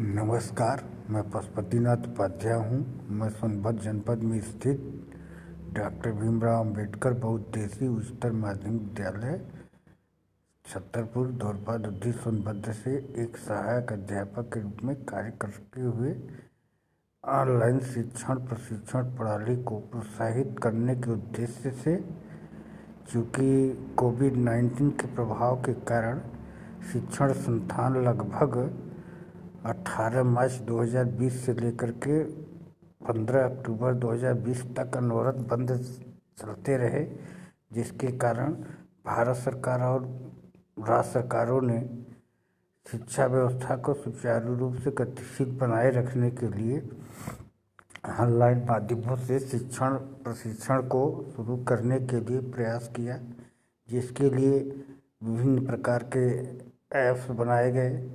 नमस्कार, मैं पशुपतिनाथ उपाध्याय हूँ। मैं सोनभद्र जनपद में स्थित डॉक्टर भीमराव अंबेडकर बहुउद्देशीय उच्चतर माध्यमिक विद्यालय, छतरपुर दौरपा दुद्धि सोनभद्र से एक सहायक अध्यापक के रूप में कार्य करते हुए ऑनलाइन शिक्षण, प्रशिक्षण प्रणाली को प्रोत्साहित करने के उद्देश्य से चूँकि कोविड नाइन्टीन के प्रभाव के कारण शिक्षण संस्थान लगभग 18 मार्च 2020 से लेकर के 15 अक्टूबर 2020 तक अनवरत बंद चलते रहे, जिसके कारण भारत सरकार और राज्य सरकारों ने शिक्षा व्यवस्था को सुचारू रूप से गतिशील बनाए रखने के लिए ऑनलाइन माध्यमों से शिक्षण, प्रशिक्षण को शुरू करने के लिए प्रयास किया, जिसके लिए विभिन्न प्रकार के ऐप्स बनाए गए।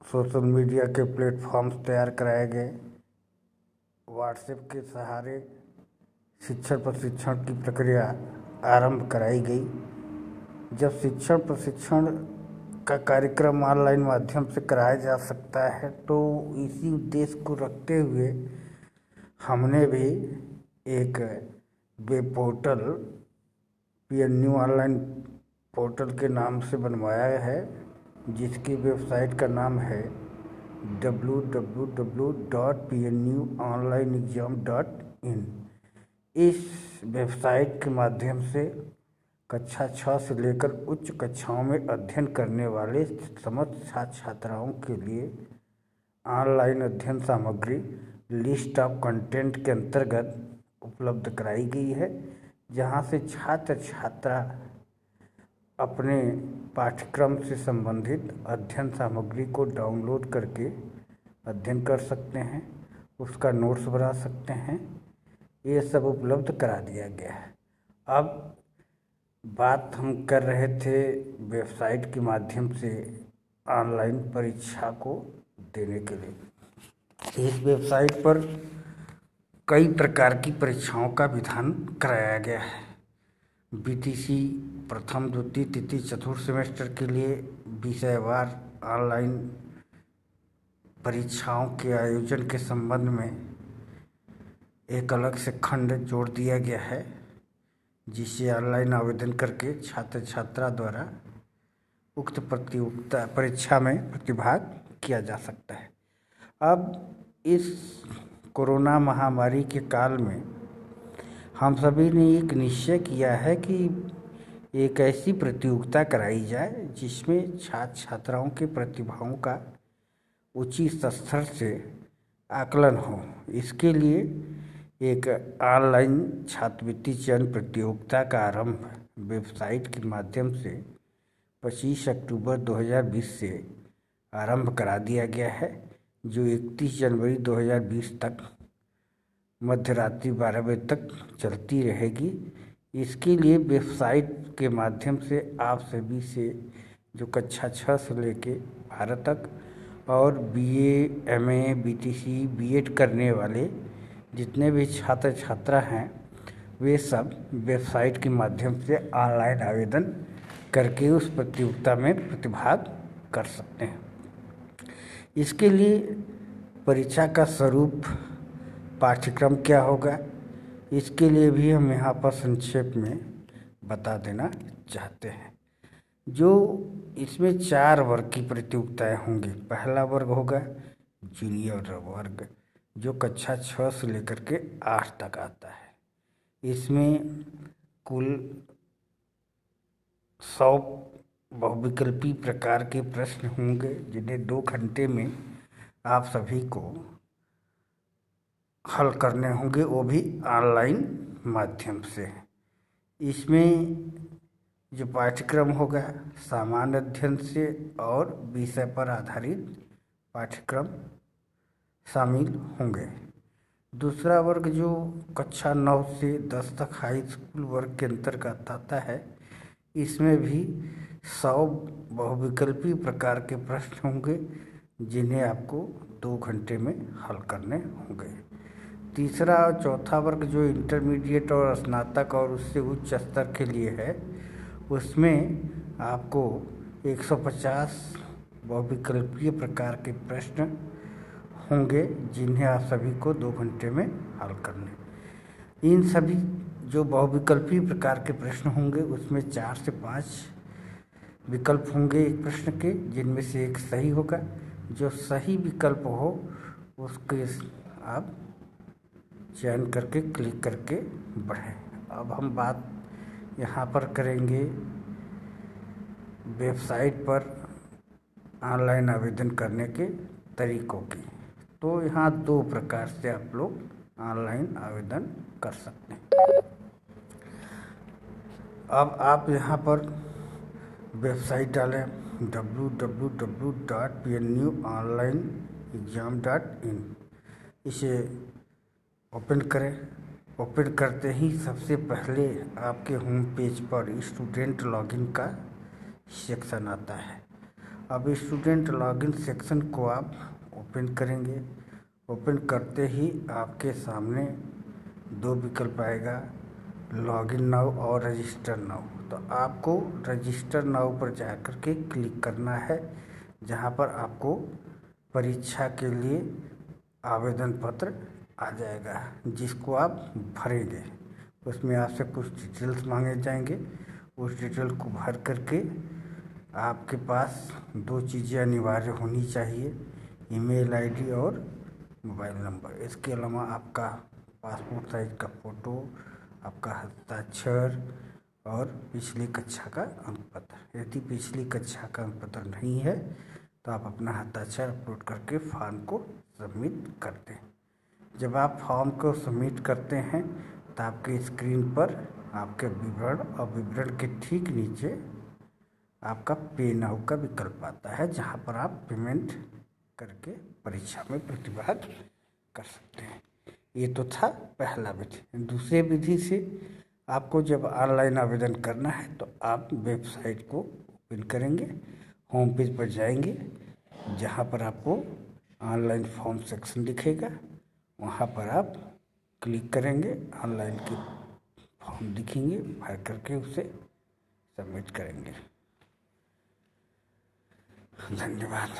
सोशल मीडिया के प्लेटफॉर्म्स तैयार कराए गए। व्हाट्सएप के सहारे शिक्षण प्रशिक्षण की प्रक्रिया आरंभ कराई गई। जब शिक्षण प्रशिक्षण का कार्यक्रम ऑनलाइन माध्यम से कराया जा सकता है तो इसी उद्देश्य को रखते हुए हमने भी एक web portal P N U online portal के नाम से बनवाया है। जिसकी वेबसाइट का नाम है W W W dot P N U online exam dot in इस वेबसाइट के माध्यम से कक्षा छः से लेकर उच्च कक्षाओं में अध्ययन करने वाले समस्त छात्र छात्राओं के लिए ऑनलाइन अध्ययन सामग्री लिस्ट ऑफ़ कंटेंट के अंतर्गत उपलब्ध कराई गई है, जहाँ से छात्र छात्रा अपने पाठ्यक्रम से संबंधित अध्ययन सामग्री को डाउनलोड करके अध्ययन कर सकते हैं, उसका नोट्स बना सकते हैं। ये सब उपलब्ध करा दिया गया है। अब बात हम कर रहे थे वेबसाइट के माध्यम से ऑनलाइन परीक्षा को देने के लिए। इस वेबसाइट पर कई प्रकार की परीक्षाओं का विधान कराया गया है। बीटीसी प्रथम, द्वितीय, तृतीय, चतुर्थ सेमेस्टर के लिए विषयवार ऑनलाइन परीक्षाओं के आयोजन के संबंध में एक अलग से खंड जोड़ दिया गया है, जिसे ऑनलाइन आवेदन करके छात्र छात्रा द्वारा उक्त प्रतियोगिता, परीक्षा में प्रतिभाग किया जा सकता है। अब इस कोरोना महामारी के काल में हम सभी ने एक निश्चय किया है कि एक ऐसी प्रतियोगिता कराई जाए जिसमें छात्र छात्राओं के प्रतिभाओं का उचित स्तर से आकलन हो। इसके लिए एक ऑनलाइन छात्रवृत्ति चयन प्रतियोगिता का आरंभ वेबसाइट के माध्यम से 25 अक्टूबर 2020 से आरंभ करा दिया गया है, जो 31 जनवरी 2020 तक मध्य रात्रि बारह बजे तक चलती रहेगी। इसके लिए वेबसाइट के माध्यम से आप सभी से जो कक्षा छः से लेके बारह तक और बीए, एमए, बीटीसी, बीएड करने वाले जितने भी छात्र छात्रा हैं वे सब वेबसाइट के माध्यम से ऑनलाइन आवेदन करके उस प्रतियोगिता में प्रतिभाग कर सकते हैं। इसके लिए परीक्षा का स्वरूप पाठ्यक्रम क्या होगा, इसके लिए भी हम यहाँ पर संक्षेप में बता देना चाहते हैं। जो इसमें चार वर्ग की प्रतियोगिताएँ होंगी, पहला वर्ग होगा जूनियर वर्ग, जो कक्षा छः से लेकर के आठ तक आता है। इसमें कुल सौ बहुविकल्पी प्रकार के प्रश्न होंगे, जिन्हें दो घंटे में आप सभी को हल करने होंगे, वो भी ऑनलाइन माध्यम से। इसमें जो पाठ्यक्रम होगा, सामान्य अध्ययन से और विषय पर आधारित पाठ्यक्रम शामिल होंगे। दूसरा वर्ग जो कक्षा नौ से दस तक हाई स्कूल वर्ग के अंतर्गत आता है, इसमें भी सौ बहुविकल्पी प्रकार के प्रश्न होंगे, जिन्हें आपको दो घंटे में हल करने होंगे। तीसरा और चौथा वर्ग जो इंटरमीडिएट और स्नातक और उससे उच्च स्तर के लिए है, उसमें आपको 150 बहुविकल्पीय प्रकार के प्रश्न होंगे, जिन्हें आप सभी को दो घंटे में हल करने। इन सभी जो बहुविकल्पीय प्रकार के प्रश्न होंगे, उसमें चार से पाँच विकल्प होंगे एक प्रश्न के, जिनमें से एक सही होगा। जो सही विकल्प हो, उसके आप चयन करके क्लिक करके बढ़ें। अब हम बात यहाँ पर करेंगे। वेबसाइट पर ऑनलाइन आवेदन करने के तरीकों की। तो यहाँ दो प्रकार से आप लोग ऑनलाइन आवेदन कर सकते हैं। अब आप यहाँ पर वेबसाइट डालें। W W W dot P N U online exam dot in इसे ओपन करें। ओपन करते ही सबसे पहले आपके होम पेज पर स्टूडेंट लॉगिन का सेक्शन आता है। अब स्टूडेंट लॉगिन सेक्शन को आप ओपन करेंगे। ओपन करते ही आपके सामने दो विकल्प आएगा लॉगिन नाउ और रजिस्टर नाउ तो आपको रजिस्टर नाउ पर जा कर के क्लिक करना है, जहाँ पर आपको परीक्षा के लिए आवेदन पत्र आ जाएगा, जिसको आप भरेंगे। उसमें आपसे कुछ डिटेल्स मांगे जाएँगे। उस डिटेल को भर करके आपके पास दो चीज़ें अनिवार्य होनी चाहिए। ईमेल आईडी और मोबाइल नंबर। इसके अलावा आपका पासपोर्ट साइज़ का फ़ोटो, आपका हस्ताक्षर और पिछली कक्षा का अंक पत्र यदि पिछली कक्षा का अंक पत्र नहीं है तो आप अपना हस्ताक्षर अपलोड करके फॉर्म को सबमिट कर दें। जब आप फॉर्म को सबमिट करते हैं तो आपके स्क्रीन पर आपके विवरण और विवरण के ठीक नीचे आपका पे नाउ का विकल्प आता है, जहाँ पर आप पेमेंट करके परीक्षा में प्रतिभाग कर सकते हैं। ये तो था पहला विधि। दूसरे विधि से आपको जब ऑनलाइन आवेदन करना है तो आप वेबसाइट को ओपन करेंगे होम पेज पर जाएँगे, जहाँ पर आपको ऑनलाइन फॉर्म सेक्शन दिखेगा। वहाँ पर आप क्लिक करेंगे, ऑनलाइन के फॉर्म लिखेंगे भर करके उसे सबमिट करेंगे। धन्यवाद।